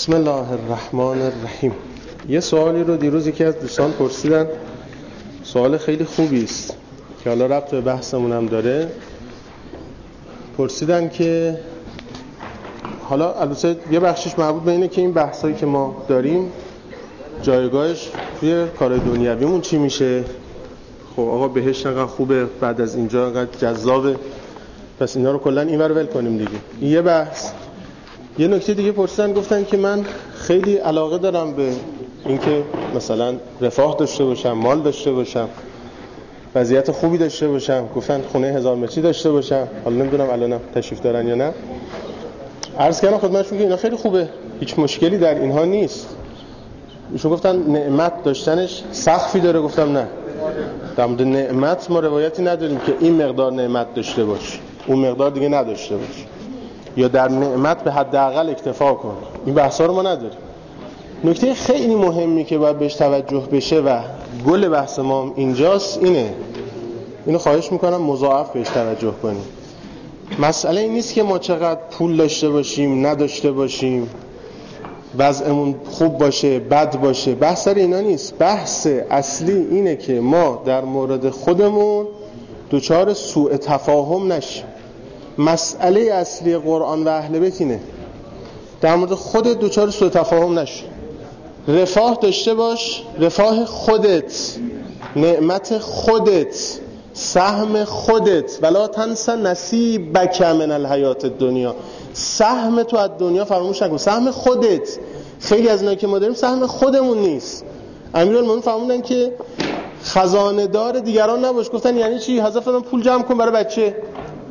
بسم الله الرحمن الرحیم. یه سوالی رو دیروز یکی از دوستان پرسیدن. سوال خیلی خوبی است که حالا ربط به بحثمون هم داره. پرسیدن که حالا البته یه بخشش مربوط به اینه که این بحثایی که ما داریم جایگاهش توی کار دنیویمون چی میشه؟ خب آقا بهش نقدر خوبه بعد از اینجا انقدر جذابه. پس اینا رو کلا اینور ول کنیم دیگه. این یه بحث. یه نکته دیگه پرسیدن گفتن که من خیلی علاقه دارم به اینکه مثلا رفاه داشته باشم مال داشته باشم وضعیت خوبی داشته باشم. گفتن خونه هزار متری داشته باشم. حالا نمی‌دونم الانم تشریف دارن یا نه. عرض کردم خدمتشون که اینا خیلی خوبه. هیچ مشکلی در اینها نیست. ایشون گفتن نعمت داشتنش سخفی داره. گفتم نه. در مورد نعمت ما روایتی نداریم که این مقدار نعمت داشته باش. اون مقدار دیگه نداشته باش. یا در نعمت به حداقل اکتفا کن. این بحثا رو ما نداریم. نکته خیلی مهمی که باید بهش توجه بشه و گل بحث ما اینجاست اینه. اینو خواهش می‌کنم مضاعف بهش توجه کنیم. مسئله این نیست که ما چقدر پول داشته باشیم نداشته باشیم وضعمون خوب باشه بد باشه. بحث سر اینا نیست. بحث اصلی اینه که ما در مورد خودمون دوچار سوء تفاهم نشیم. مسئله اصلی قرآن و اهل بیت اینه. در مورد خودت دوچار سوء تفاهم نشو. رفاه داشته باش رفاه خودت نعمت خودت سهم خودت. ولا تنس نصیبک من الحیات دنیا سهم تو از دنیا فراموش نکن. سهم خودت. خیلی از اینایی که ما داریم سهم خودمون نیست. امیرالمومنین فرمودن که خزانه دار دیگران نباش. گفتن یعنی چی؟ حذف پول جمع کن برای بچه.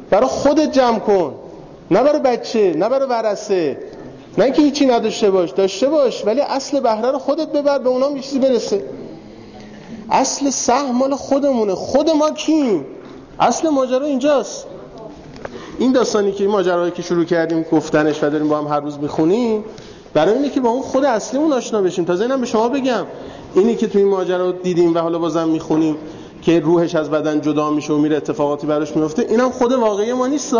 برای خودت جمع کن. نه برای بچه نه برای ورسه نه اینکه هیچی نداشته باش. داشته باش ولی اصل بهره رو خودت ببر به اونام یه چیزی برسه. اصل سهم مال خودمونه. خود ما کیم؟ اصل ماجرا اینجاست. این داستانی که ماجرایی که شروع کردیم گفتنش و داریم با هم هر روز می‌خونیم برای اینه که با اون خود اصلیمون آشنا بشیم. تازه اینم به شما بگم. اینی که توی این ماجرا دیدیم و حالا بازم می‌خونیم. که روحش از بدن جدا میشه و میره اتفاقاتی براش میفته اینم خود واقعی ما نیست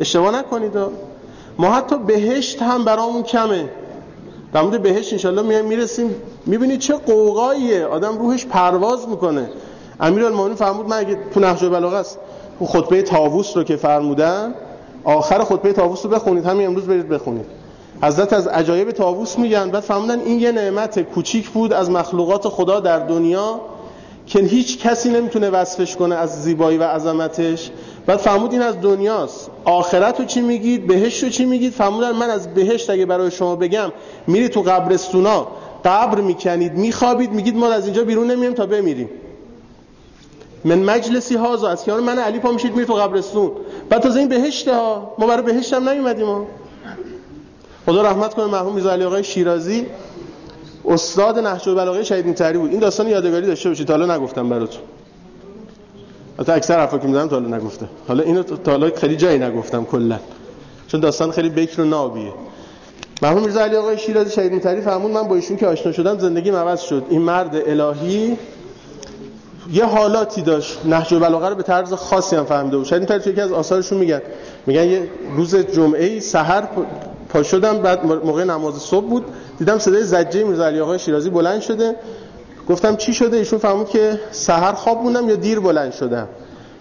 اشتباه نکنید ما حتی بهشت هم برامون کمه. در مورد بهشت انشالله میایم می‌رسیم. می‌بینید چه قوقاییه. آدم روحش پرواز می‌کنه. امیرالمومنین فرمود من اگه تو نهج البلاغه است خطبه طاووس رو که فرمودن آخر خطبه طاووس رو بخونید. همین امروز برید بخونید. حضرت از عجایب طاووس میگن. بعد فرمودن این یه نعمت کوچیک بود از مخلوقات خدا در دنیا. که هیچ کسی نمی‌تونه وصفش کنه از زیبایی و عظمتش. بعد فرمود این از دنیاست. آخرت رو چی میگید؟ بهشت رو چی میگید؟ فرمودن من از بهشت اگه برای شما بگم میری تو قبرستونا قبر می‌کنید میخوابید میگید ما از اینجا بیرون نمیم تا بمیریم. من مجلسی هازا از کیان من علی پا میشید میری تو قبرستون. بعد تازه این بهشته ها. ما برای بهشت هم نیومدیم ها. خدا رحمت کنه مرحوم میرزا علی آقای شیرازی. استاد نهج البلاغه شهید میتری بود. این داستان یادگاری داشته باشید. حالا نگفتم براتون. البته اکثر حرفا که می‌زنم تا حالا نگفته حالا اینو تا حالا خیلی جایی نگفتم کلا. چون داستان خیلی بکر و نابیه. مرحوم میرزا علی آقای شیرازی شهید میتری فرمود من با ایشون که آشنا شدم زندگیم عوض شد. این مرد الهی یه حالاتی داشت. نهج البلاغه رو به طرز خاصی هم فهمیده بود. شاید میتری یکی از آثارشون میگن. میگن یه روز جمعه سحر پا شدم بعد موقع نماز صبح بود دیدم صدای زجه میرزا علی آقای شیرازی بلند شده. گفتم چی شده؟ ایشون فهمود که سحر خواب موندم یا دیر بلند شدم.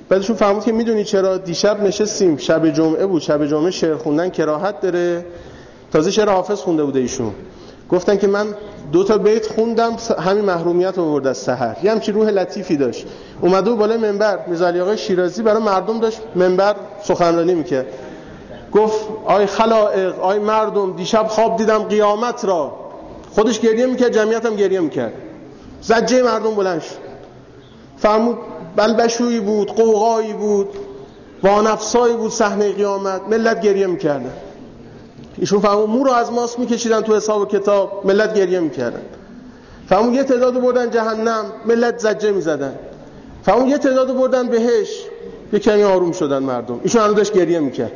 بعدشون فهمود که می‌دونی چرا؟ دیشب نشستیم شب جمعه بود شب جمعه شعر خوندن کراهت داره. تازه شعر حافظ خونده بوده ایشون. گفتن که من دو تا بیت خوندم همین محرومیت آورد از سحر. یه همچی روح لطیفی داشت. اومده و بالای منبر میرزا شیرازی برای مردم داشت منبر سخنرانی می‌کرد. گفت آی خلائق آی مردم دیشب خواب دیدم قیامت را. خودش گریه می‌کرد جمعیت هم گریه می‌کرد. زجه مردم بلند شد. فرمود بلبشویی بود قوقایی بود وانفسایی بود صحنه قیامت. ملت گریه می‌کردن. ایشون فرمود مو رو از ماست میکشیدن تو حساب و کتاب. ملت گریه می‌کردن. فرمود یه تعداد بردن جهنم. ملت زجه می‌زدن. فرمود یه تعداد بردن بهش. یه کمی آروم شدن مردم. ایشون هنوز داشت گریه می‌کرد.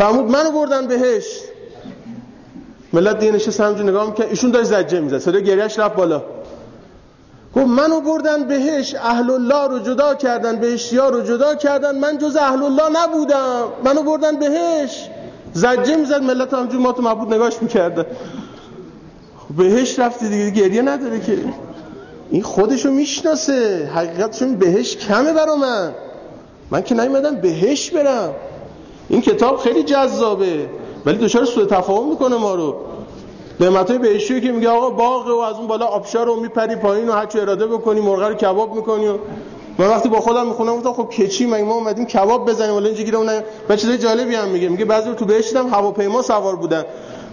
فرمود منو بردن بهش. ملت دیگه نشست همجور نگاه می‌کرد ایشون داشت زجه می‌زد صدای گریهش رفت بالا. گفت منو بردن بهش. اهل الله رو جدا کردن بهشتیا رو جدا کردن. من جز اهل الله نبودم. منو بردن بهش. زجه می‌زد. ملت همجور ما تو معبود نگاش می‌کرده. بهش رفتی دیگه گریه نداره که. این خودشو می‌شناسه. حقیقتشون بهش کمه برا من. من که نیومدم بهش برم. این کتاب خیلی جذابه. ولی دچار سوء تفاهم می‌کنه ما رو. نعمتای بهشتی که میگه آقا باغ و از اون بالا آبشار رو میپری پایین و هر اراده بکنی مرغ رو کباب می‌کنی و من وقتی با خودم می‌خونم گفتم خب کچی مگه ما اومدیم کباب بزنیم؟ ولی اینجا گیرمون و چیزای جالبی هم میگه. میگه بعضی تو بهش دیدم هواپیما سوار بودن.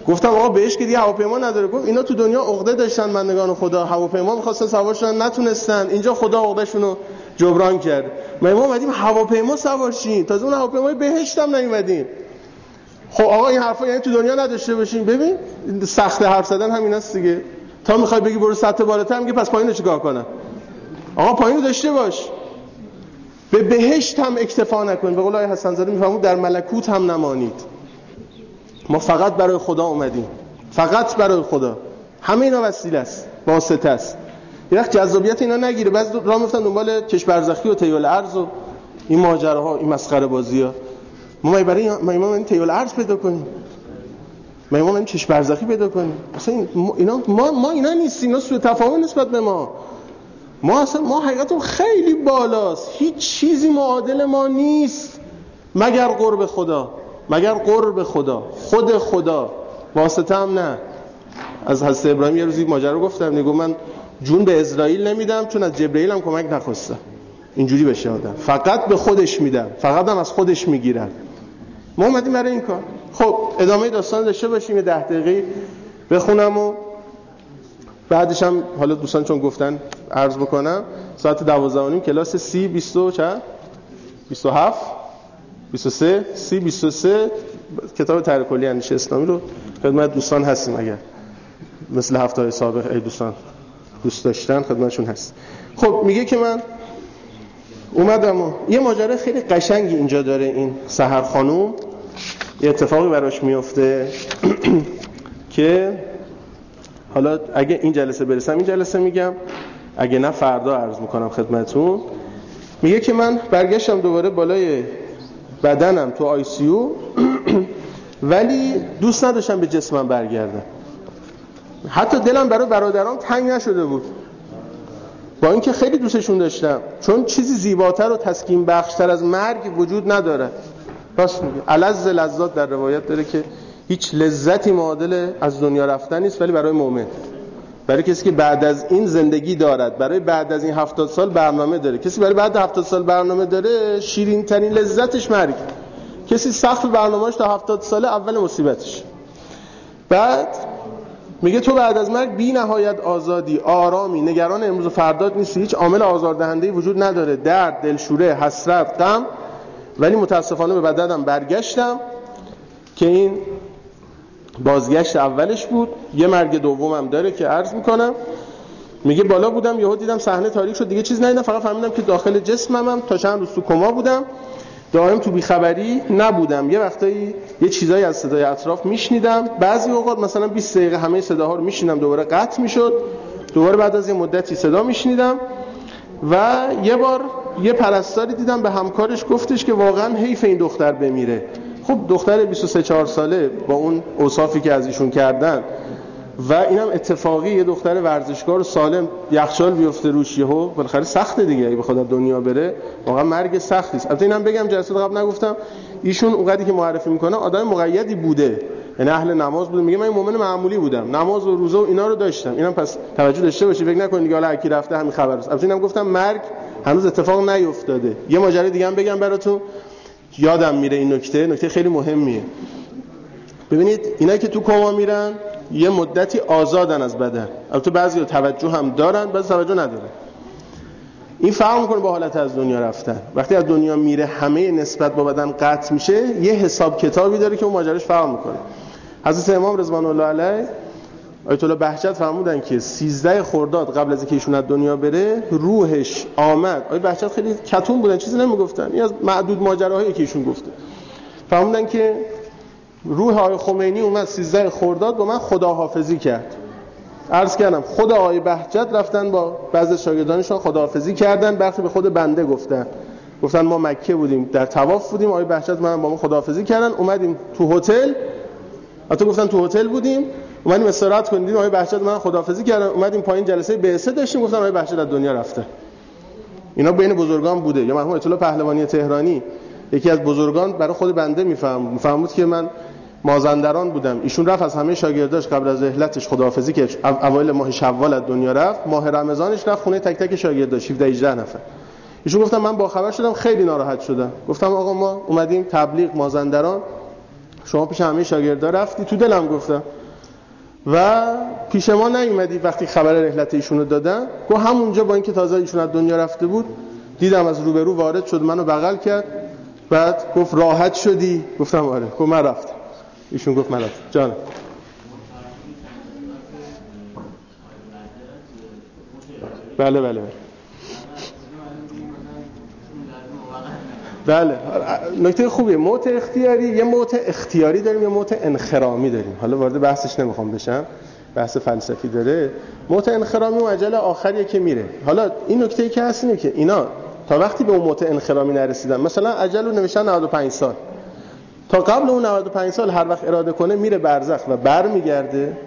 گفتم آقا بهش که دیگه هواپیما نداره. گفت اینا تو دنیا عقده داشتن بندگان خدا. هواپیما می‌خواستن سوار شدن نتونستن. اینجا خدا عقدهشون رو جبران کرد. ما اومدیم هواپیما سوار شیم تازه اون هواپیمای بهشت هم نیومدیم. خب آقا این حرفا یعنی تو دنیا نداشته باشیم. ببین سخت حرف زدن همیناست دیگه. تا می‌خوای بگی برو سطح بالاتر میگه پس پایینو چیکار کنم؟ آقا پایینو داشته باش. به بهشت هم اکتفا نکن. به قول آقای حسن زاده میفهمون در ملکوت هم نمانید. ما فقط برای خدا اومدیم. فقط برای خدا. همه اینا وسیله است. واسطه است. یه وقت جذابیت اینا نگیره. بعضی راه میفتن دنبال کش برزخی و تیول ارز و این ماجراها این مسخره بازی ها. ما برای ما این تیول ارز پیدا کنیم؟ ما ما این چش برزخی پیدا کنیم؟ اصلا اینا ما ما اینا نیستیم. اینا سوء تفاهم نسبت به ما. ما اصلا ما حقیقتون خیلی بالاست. هیچ چیزی معادل ما نیست. مگر قرب خدا. مگر قرب خدا. خود خدا. واسطه هم نه. از حضرت ابراهیم یه روزی ماجرا گفتم. نگو من جون به اسرائیل نمیدم چون از جبرئیل هم کمک نخواستم اینجوری بشه آدم. فقط به خودش میدم فقط هم از خودش می‌گیرم ما اومدیم برای این کار. خب ادامه داستان داشته باشیم یه ده دقیقه بخونم و بعدش هم حالا دوستان چون گفتن عرض بکنم ساعت دوازده کلاس سی بیستو چند؟ بیستو هفت؟ 23 سی 23 کتاب طرح کلی اندیشه اسلامی رو خدمت دوستان هستیم اگر. مثل هفته های سابق ای دوستان. دوست داشتن خدمتشون هست. خب میگه که من اومدم و یه ماجرا خیلی قشنگی اینجا داره این سهر خانوم. یه اتفاقی براش میفته که حالا اگه این جلسه برسم این جلسه میگم. اگه نه فردا عرض می‌کنم خدمتون میگه که من برگشتم دوباره بالای بدنم تو آی سی ولی دوست نداشتم به جسمم برگردم. حتی دلم برای برادران تنگ نشده بود. با اینکه خیلی دوستشون داشتم. چون چیزی زیباتر و تسکین بخشتر از مرگ وجود نداره. راست میگه الز لذات در روایت داره که هیچ لذتی معادل از دنیا رفتن نیست ولی برای مؤمن. برای کسی که بعد از این زندگی دارد برای بعد از این هفتاد سال برنامه داره. کسی برای بعد هفتاد سال برنامه داره شیرین ترین لذتش مرگ. کسی سخت برنامهش تا هفتاد سال اول مصیبتش. بعد میگه تو بعد از مرگ بی نهایت آزادی آرامی نگران امروز و فرداد نیستی. هیچ عامل آزاردهنده وجود نداره. درد دلشوره حسرت غم. ولی متاسفانه به بدنم برگشتم که این بازگشت اولش بود. یه مرگ دومم داره که عرض می‌کنم. میگه بالا بودم یهو دیدم صحنه تاریک شد. دیگه چیز ندیدم فقط فهمیدم که داخل جسمم هم تا چند روز تو کما بودم. دائم تو بیخبری نبودم. یه وقتایی یه چیزایی از صدای اطراف میشنیدم. بعضی اوقات مثلا 20 دقیقه همه صداها رو میشنیدم دوباره قطع می‌شد. دوباره بعد از یه مدتی صدا میشنیدم و یه بار یه پرستاری دیدم به همکارش گفتش که واقعا حیف این دختر بمیره. خب دختر 23 4 ساله با اون اوصافی که از ایشون کردن و اینم اتفاقی یه دختر ورزشکار سالم یخچال بیفته روش یهو بالاخره سخته دیگه اگه بخواد دنیا بره. واقعا مرگ سختی است البته اینم بگم جلسه قبل نگفتم ایشون اونقدری که معرفی می‌کنه آدم مقیدی بوده. یعنی اهل نماز بوده. میگه من مؤمن معمولی بودم. نماز و روزه و اینا رو داشتم. اینم پس توجه داشته باشی. فکر نکنید دیگه حالا کی رفته همین خبر است. البته اینم گفتم مرگ هنوز اتفاق نیفتاده. یه ماجرا دیگه هم بگم براتون. یادم میره این نکته. نکته خیلی مهمیه. ببینید اینا که تو کما میرن یه مدتی آزادن از بدن. البته بعضی توجه هم دارن بعضی توجه ندارن. این فرق می‌کنه با حالت از دنیا رفتن. وقتی از دنیا میره همه نسبت با بدن قطع میشه یه حساب کتابی داره که اون ماجراش فرق می‌کنه. حضرت امام رضوان الله علیه آیت الله بهجت فرمودن که 13 خرداد قبل از اینکه ایشون از دنیا بره روحش آمد. آیت بهجت خیلی کتون بودن چیزی نمی‌گفتن. این از معدود ماجراهایی که ایشون گفته. فرمودن که روح آقای خمینی اومد 13 خرداد با من خداحافظی کرد. عرض کردم خدا آقای بهجت رفتن با بعضی شاگردانشان خداحافظی کردن برخی به خود بنده گفتن. گفتن ما مکه بودیم در طواف بودیم آقای بهجت من با ما خداحافظی کردن اومدیم تو هتل. حتی گفتن تو هتل بودیم اومدیم استراحت کنیم آقای بهجت من خدافظی کردم اومدیم پایین جلسه بعثه داشتیم گفتم آقای بهجت از دنیا رفته. اینا بین بزرگان بوده. یا مرحوم اطلاع پهلوانی تهرانی یکی از بزرگان برای خود بنده میفهم میفهمود که من مازندران بودم. ایشون رفت از همه شاگرداش قبل از رحلتش خداحافظی که اوایل ماه شوال از دنیا رفت. ماه رمضانش رفت خونه تک تک شاگرداش 17 18 نفر. ایشون گفتم من با خبر شدم خیلی ناراحت شدم. گفتم آقا ما اومدیم تبلیغ مازندران. شما پیش همه شاگردا رفتی. تو دلم گفتم. و پیش ما نیومدی وقتی خبر رحلت ایشونو دادن. گفت همونجا با اینکه تازه ایشون از دنیا رفته بود دیدم از روبرو وارد شد منو بغل کرد. بعد گفت راحت شدی. گفتم آره. گفت من رفتم. ایشون گفت من جان. بله بله بله. بله. نکته خوبیه. موت اختیاری یه موت اختیاری داریم یه موت انخرامی داریم. حالا وارد بحثش نمی‌خوام بشم. بحث فلسفی داره. موت انخرامی و عجل آخریه که میره. حالا این نکته ای که هست اینه که اینا تا وقتی به اون موت انخرامی نرسیدن مثلا عجل رو نوشتن 95 سال. تا قبل اون 95 سال هر وقت اراده کنه میره برزخ و بر میگرده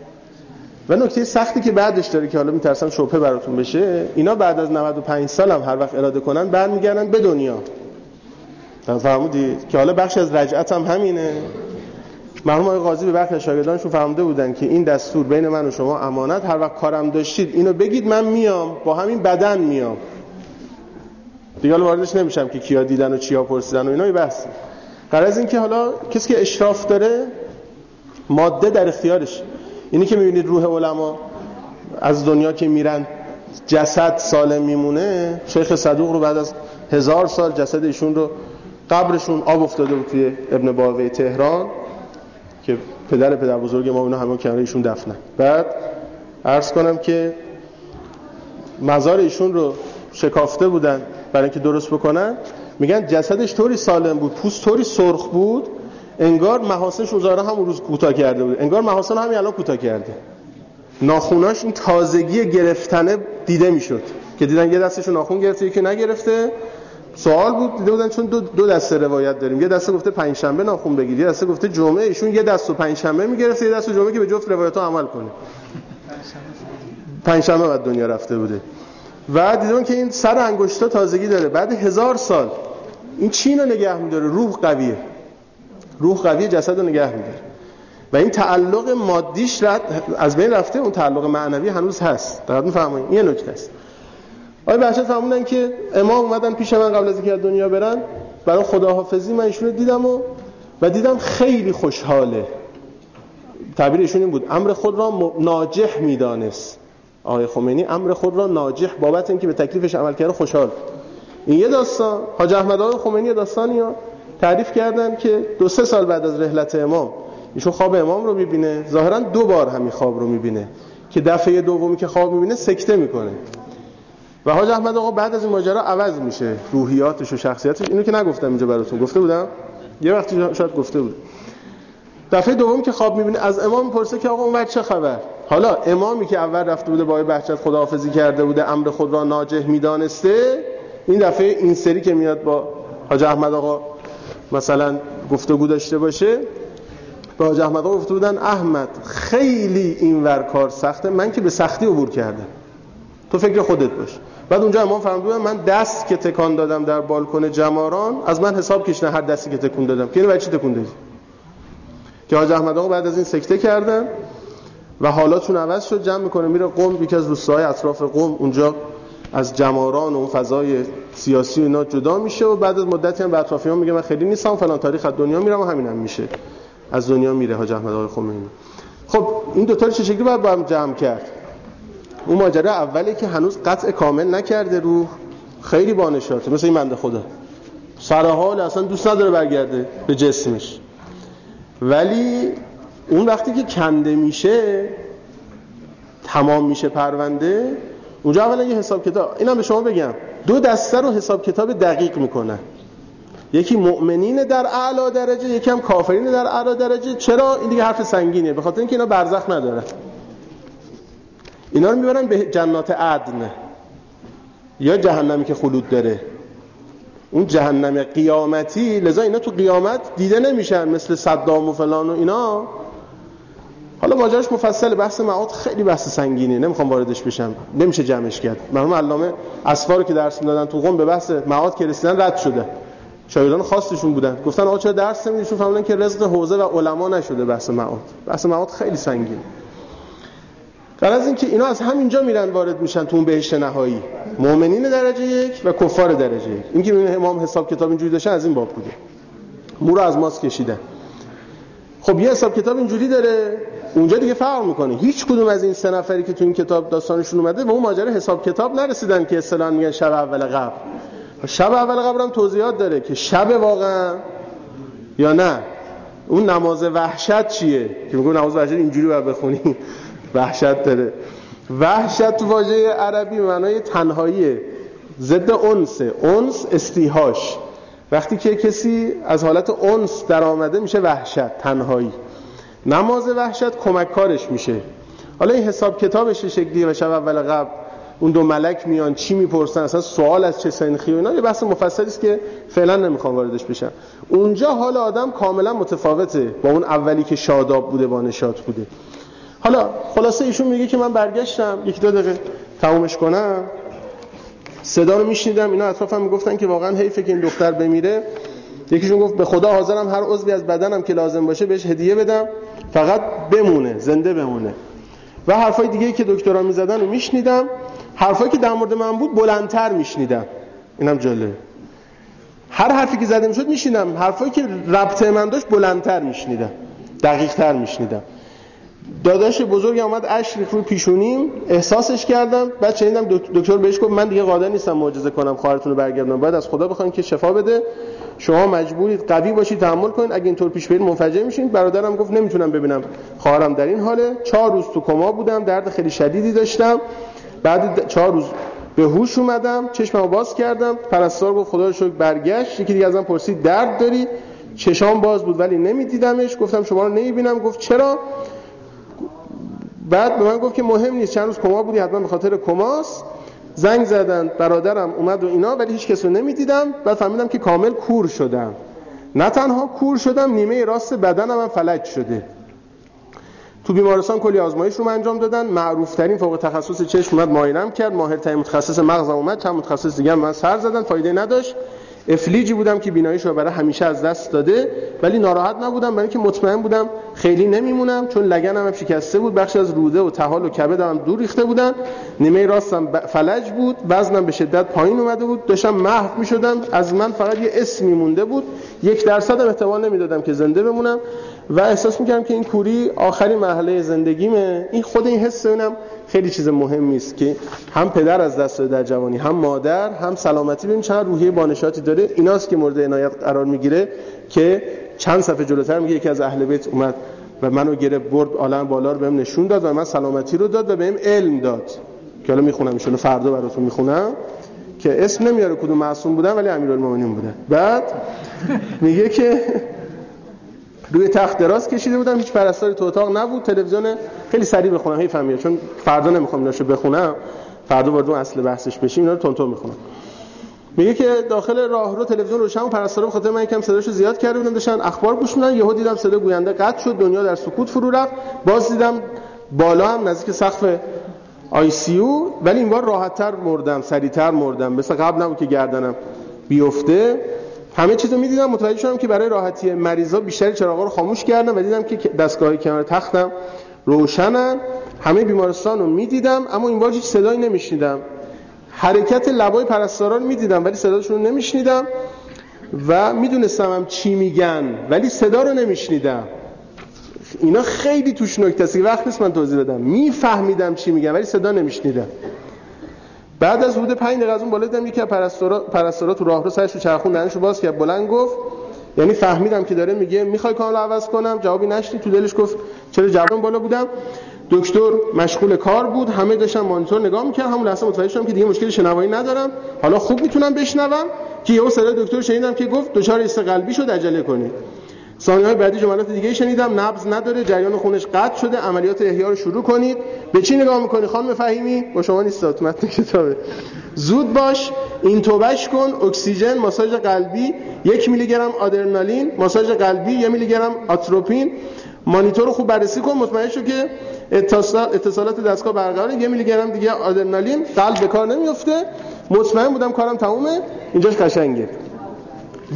و نکته سختی که بعدش داره که حالا میترسم شبهه براتون بشه اینا بعد از 95 سال هم هر وقت اراده کنن برمیگردن به دنیا. فهمودید که حالا بخش از رجعت هم همینه. مرحوم آقای قاضی به بخش شاگردانشون فهمده بودن که این دستور بین من و شما امانت هر وقت کارم داشتید اینو بگید من میام با همین بدن میام. دیگه واردش نمیشم که کیا دیدن و چیا پرسیدن و اینا بحث قرار از این که حالا کسی که اشراف داره ماده در اختیارش. اینی که می‌بینید روح علما از دنیا که میرن جسد سالم میمونه. شیخ صدوق رو بعد از هزار سال جسد ایشون رو قبرشون آب افتاده بود توی ابن باوی تهران که پدر پدر بزرگ ما اینا همه کنار ایشون دفنن. بعد عرض کنم که مزار ایشون رو شکافته بودن برای اینکه درست بکنن. میگن جسدش طوری سالم بود پوست طوری سرخ بود انگار محاسنش اوزاره هم روز کوتاه کرده بود. انگار محاسن همین الان کوتاه کرده. ناخوناش این تازگی گرفتنه دیده می‌شد که دیدن یه دستشون ناخون گرفته یکی نگرفته. سوال بود دیده بودن چون دو, دو دسته روایت داریم. یه دسته گفته پنج شنبه ناخون بگیر یه دسته گفته جمعه ایشون یه دست و پنج شنبه می‌گرفته یه دست و جمعه که به جفت روایت ها عمل کنه. پنج شنبه بعد دنیا رفته بوده. و دیدون که این سر انگشتا تازگی داره. بعد هزار سال این چی رو نگه میداره؟ روح قویه. روح قویه جسد رو نگه میداره. و این تعلق مادیش رد از بین رفته اون تعلق معنوی هنوز هست. دقیق می‌فهمید این نکته است. آقای بچه فهموندن که امام اومدن پیش من قبل از اینکه از دنیا برن. برای خداحافظی من ایشون دیدم و و دیدم خیلی خوشحاله. تعبیر ایشون این بود. امر خود را ناجح می‌دانست. آقای خمینی امر خود را ناجح بابت اینکه به تکلیفش عمل کرده خوشحال این یه داستان. حاج احمد آقای خمینی داستانی ها. تعریف کردن که دو سه سال بعد از رحلت امام ایشون خواب امام رو می‌بینه. ظاهرا دو بار همین خواب رو می‌بینه. که دفعه دومی که خواب می‌بینه سکته می‌کنه. و حاج احمد آقا بعد از این ماجرا عوض میشه. روحیاتش و شخصیتش. اینو که نگفتم اینجا براتون. گفته بودم؟ یه وقتی شاید گفته بود. دفعه دوم که خواب می‌بینه از امام می‌پرسه که آقا اون چه خبر؟ حالا امامی که اول رفته بوده با بهجت خداحافظی کرده بوده امر خود را ناجح می‌دانسته این دفعه این سری که میاد با حاج احمد آقا مثلا گفتگو داشته باشه با حاج احمد آقا گفته بودن احمد خیلی این ور کار سخته من که به سختی عبور کردم تو فکر خودت باش. بعد اونجا امام فرمودن من دست که تکان دادم در بالکن جماران از من حساب کشنه هر دستی که تکون دادم. که اینو چی تکون دادی؟ که حاج احمد آقا بعد از این سکته کردن و حالاتون عوض شد جمع می‌کنه میره قم یکی از روستاهای اطراف قم اونجا از جماران و اون فضای سیاسی و اینا جدا میشه و بعد از مدتی هم به اطرافیان میگه من خیلی نیستم فلان تاریخ از دنیا میرم و همین هم میشه. از دنیا میره حاج احمد آقای خمینی. خب این دو تا چه شکلی باید با هم جمع کرد؟ اون ماجرا اولی که هنوز قطع کامل نکرده روح خیلی بانشاته مثل این منده خدا. سر حال اصلا دوست نداره برگرده به جسمش. ولی اون وقتی که کنده میشه تمام میشه پرونده اونجا اولا یه حساب کتاب اینا به شما بگم دو دسته رو حساب کتاب دقیق می‌کنن یکی مؤمنین در اعلا درجه یکی هم کافرین در اعلا درجه. چرا؟ این دیگه حرف سنگینه به خاطر اینکه اینا برزخ نداره. اینا رو می‌برن به جنات عدن یا جهنمی که خلود داره. اون جهنم قیامتی لذا اینا تو قیامت دیده نمیشن مثل صدام و فلان و اینا. حالا ماجراش مفصل بحث معاد خیلی بحث سنگینه نمی‌خوام واردش بشم. نمیشه جمعش کرد. مرحوم علامه اسفار که درس می‌دادن تو قم به بحث معاد که رسیدن رد شده. شاگردان خاصشون بودن. گفتن آقا چرا درس نمیدیشون فهمیدن که رزق حوزه و علما نشده بحث معاد. بحث معاد خیلی سنگینه. در از اینکه اینا از همینجا میرن وارد میشن تو اون بهشت نهایی. مؤمنین درجه یک و کفار درجه یک. اینکه این امام حساب کتاب اینجوری داشتن از این باب بوده. مو رو از ماس کشیدن. خب یه حساب کتاب اینجوری داره. اونجا دیگه فرق می‌کنه. هیچ کدوم از این سه نفری که تو این کتاب داستانشون اومده به اون ماجرا حساب کتاب نرسیدن که اصطلاحا میگن شب اول قبل شب اول قبل هم توضیحات داره که شب واقعا یا نه. اون نماز وحشت چیه؟ که میگه نماز وحشت اینجوری باید بخونی. وحشت داره. وحشت تو واژه عربی معنای تنهاییه. ضد انس انس استیهاش. وقتی که کسی از حالت انس در آمده میشه وحشت تنهایی. نماز وحشت کمک کارش میشه. حالا این حساب کتابش شکلی و شب اول قبل. اون دو ملک میان چی می‌پرسن؟ اصلا سوال از چه سنخی و اینا؟ یه بحث مفصلی است که فعلا نمی‌خوام واردش بشم. اونجا حال آدم کاملا متفاوته با اون اولی که شاداب بوده با نشاط بوده. حالا خلاصه ایشون میگه که من برگشتم. یک دو دقیقه تمومش کنم. صدا رو میشنیدم. اینا اطرافم می‌گفتن که واقعا حیفه که این دختر بمیره. یکیشون گفت به خدا حاضرم هر عضوی از بدنم که لازم باشه بهش هدیه بدم. فقط بمونه زنده بمونه. و حرفای دیگه که دکترا می‌زدن رو میشنیدم. حرفایی که در مورد من بود بلندتر میشنیدم. اینم جالب هر حرفی که زده می‌شد میشنیدم. حرفایی که ربط من داشت بلندتر میشنیدم. دقیقتر میشنیدم. داداش بزرگ آمد اش رو پیشونیم احساسش کردم بعد شنیدم دکتر بهش گفت من دیگه قادر نیستم معجزه کنم خواهرتون رو برگردونم. باید از خدا بخواین که شفا بده. شما مجبورید قوی باشید تحمل کنید. اگه اینطور پیش برید منفجر میشین. برادرم گفت نمی‌تونم ببینم خواهرم در این حاله. چهار روز تو کما بودم درد خیلی شدیدی داشتم. بعد چهار روز به هوش اومدم چشممو باز کردم. پرستار گفت خدا رو شکر برگشت. یکی دیگه ازم پرسید درد داری؟ چشام باز بود ولی نمیدیدمش. گفتم شما رو نمی‌بینم. گفت چرا؟ بعد به من گفت که مهم نیست چند روز کما بودی حتما به خاطر کماست. زنگ زدن برادرم اومد و اینا ولی هیچ کس رو نمی‌دیدم بعد فهمیدم که کامل کور شدم. نه تنها کور شدم نیمه راست بدنم هم فلج شده. تو بیمارستان کلی آزمایش رو انجام دادن. معروف ترین فوق تخصص چشم اومد معاینم کرد. ماهر ترین متخصص مغزم اومد. چند متخصص دیگه من سر زدن فایده نداشت. افلیجی بودم که بیناییش رو برای همیشه از دست داده ولی ناراحت نبودم برای اینکه مطمئن بودم خیلی نمیمونم چون لگنم هم شکسته بود بخش از روده و تحال و کبدم دور ریخته بودن. نیمه راستم فلج بود وزنم به شدت پایین اومده بود. داشتم محو می‌شدم. از من فقط یه اسمی مونده بود. یک درصد هم احتمال نمی‌دادم که زنده بمونم. و احساس می‌کردم که این کوری آخرین مرحله زندگیمه. این خود این حس اونم خیلی چیز مهمی است که هم پدر از دست در جوانی هم مادر هم سلامتی. ببین چند روحیه بانشاتی داره. ایناست که مورد عنایت قرار می‌گیره که چند صفحه جلوتر میگه یکی از اهل بیت اومد و منو گرفت برد عالم بالا رو بهم نشون داد و من سلامتی رو داد و بهم علم داد. که حالا می‌خونم ان فردا براتون می‌خونم. که اسم نمیاره کدوم معصوم بودن ولی امیرالمومنین بودن بعد میگه که روی تخت دراز کشیده بودم. هیچ پرستاری تو اتاق نبود. تلویزیون خیلی سریع بخونم هی فهمیدم. چون فردا نمی‌خوام ایناشو بخونم. فردا وارد اصل بحثش بشیم. اینا رو تون می‌خونم. میگه که داخل راهرو تلویزیون روشن و پرستارا به خاطر من یکم صداشو زیاد کرده بودن. داشتن اخبار گوش میدن یهو دیدم صدا گوینده قطع شد. دنیا در سکوت فرو رفت. باز دیدم بالا هم نزدیک سقف آی سی او. ولی این بار راحتتر مردم سریعتر مردم. مثل قبل نبود که گردنم بیفته. همه چیزو می‌دیدم متوجه شدم که برای راحتی مریضا بیشتر چراغا رو خاموش کردم و دیدم که دستگاه کنار تختم روشنن. همه بیمارستان رو می‌دیدم اما این بار هیچ صدایی نمیشنیدم. حرکت لبای پرستارا رو می‌دیدم ولی صداشون رو نمیشنیدم و می‌دونستم هم چی میگن ولی صدا رو نمیشنیدم. اینا خیلی توش نکته است وقت نیست من توضیح بدم. میفهمیدم چی میگن ولی صدا نمیشنیدم. بعد از حدود 5 دقیقه از اون بالا دیدم یکی از پرستارا پرستارا تو راهرو سرش رو چرخون دهنشو باز کرد بلند گفت. یعنی فهمیدم که داره میگه می‌خوای کانال عوض کنم؟ جوابی نشدی تو دلش گفت چرا جوابم بالا بودم؟ دکتر مشغول کار بود. همه داشتن مانیتور نگاه می‌کرد همون لحظه متوجه شدم که دیگه مشکل شنوایی ندارم. حالا خوب می‌تونم بشنوم که یهو صدای دکتر شنیدم که گفت دچار ایست قلبی شد عجله کنید. ثانیه های بعدی جملات دیگه شنیدم. نبض نداره جریان خونش قطع شده. عملیات احیا رو شروع کنید. به چی نگاه می‌کنی خانم فهیمی؟ با شما نیست متن کتابه. زود باش این توبش کن. اکسیژن ماساژ قلبی یک میلی گرم آدرنالین ماساژ قلبی یک میلی گرم آتروپین. مانیتور رو خوب بررسی کن. مطمئن شو که اتصالات دستگاه برقراره. یه میلی گرم دیگه آدرنالین. قلب به کار نمیفته مطمئن بودم کارم تمومه. اینجاش قشنگه.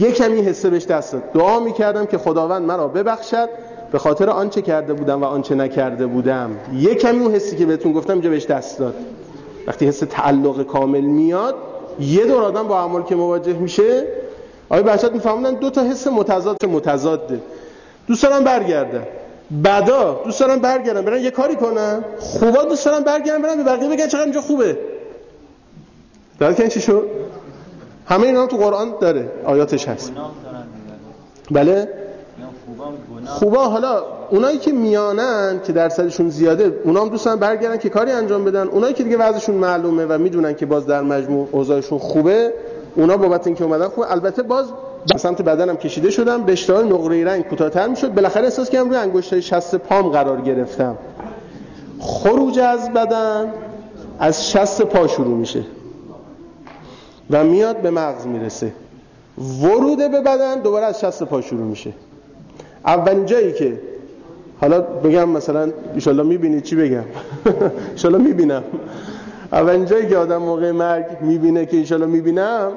یه کمی حسه بهش دست داد. دعا می‌کردم که خداوند مرا ببخشد به خاطر آنچه کرده بودم و آنچه نکرده بودم. یه کمی اون حسی که بهتون گفتم اینجا بهش دست داد. وقتی حس تعلق کامل میاد یه دور آدم با اعمال که مواجه میشه آیا بچه‌ها میفهمونن دو تا حس متضاد که متضاده. دوست دارم برگردن بعدا دوست دارم برگردم. برن یه کاری کنن. خوبا دوست دارم برگردم برن به بقیه بگن چقدر اینجا خوبه. درک چی شد؟ همه اینا تو قرآن داره آیاتش هست. بله؟ خوبا حالا اونایی که میانن که درصدشون زیاده اونا هم دوستان برگردن که کاری انجام بدن. اونایی که دیگه وضعشون معلومه و می‌دونن که باز در مجموع اوضاعشون خوبه اونا بابت اینکه اومدن خوب البته باز به سمت بدنم کشیده شدم به اشتهای نقره رنگ کوتاه‌تر می‌شد. بالاخره احساس کردم روی انگشتای شست پام قرار گرفتم. خروج از بدن از شست پا شروع میشه. و میاد به مغز می‌رسه. ورود به بدن دوباره از شست پا شروع میشه. اولین جایی که حالا بگم مثلا ایشالله می‌بینید چی بگم. ایشالله می‌بینم. اولین جایی که آدم موقع مرگ می‌بینه که ایشالله می‌بینم